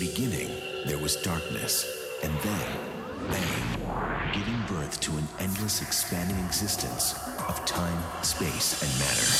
beginning, there was darkness, and then bang, giving birth to an endless expanding existence of time, space, and matter.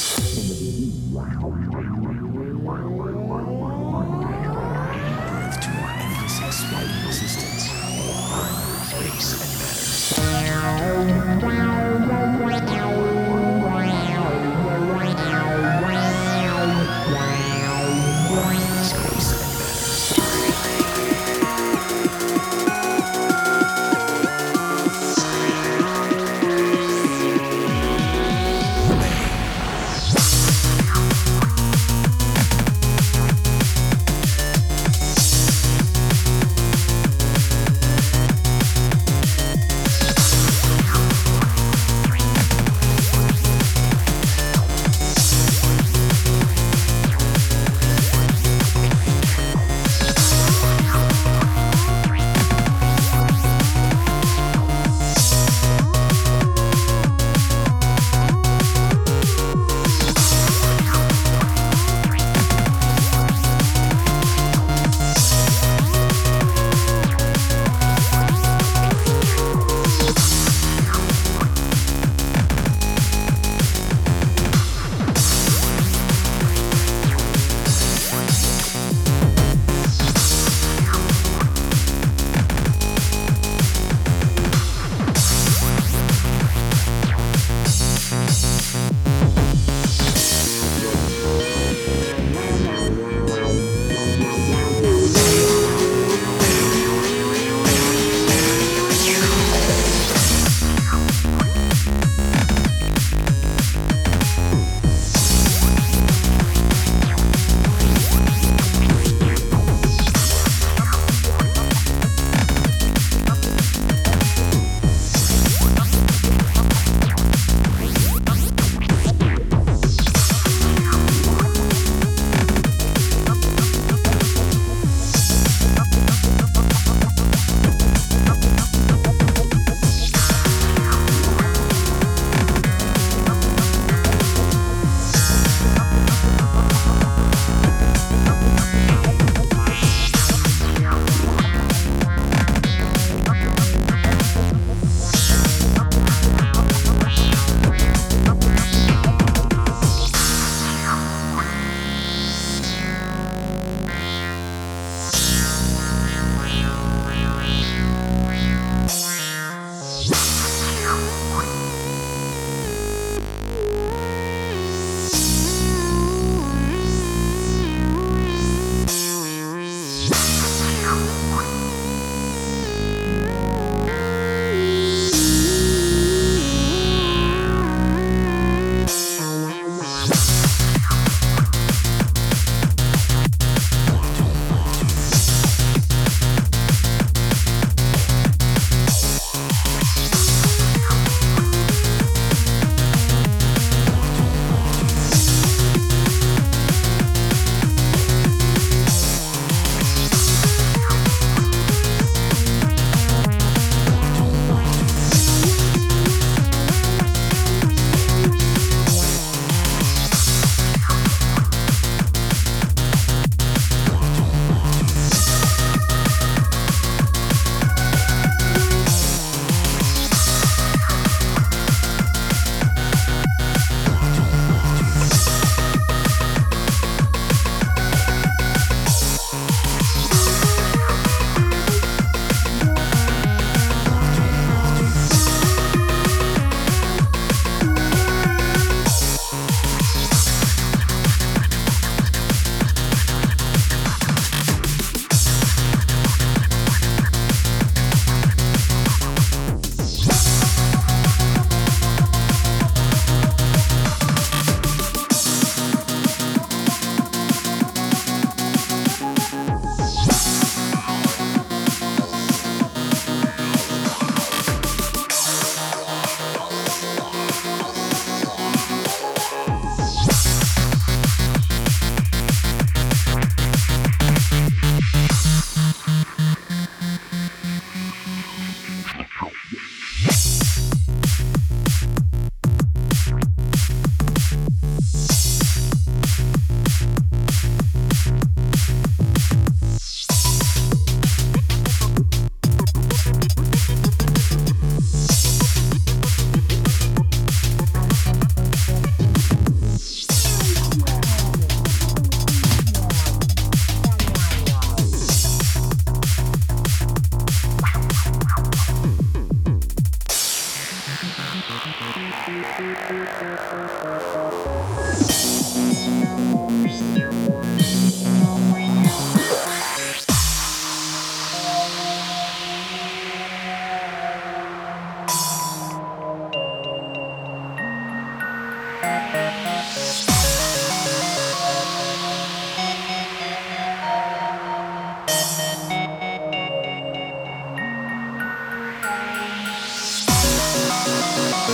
Thank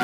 you.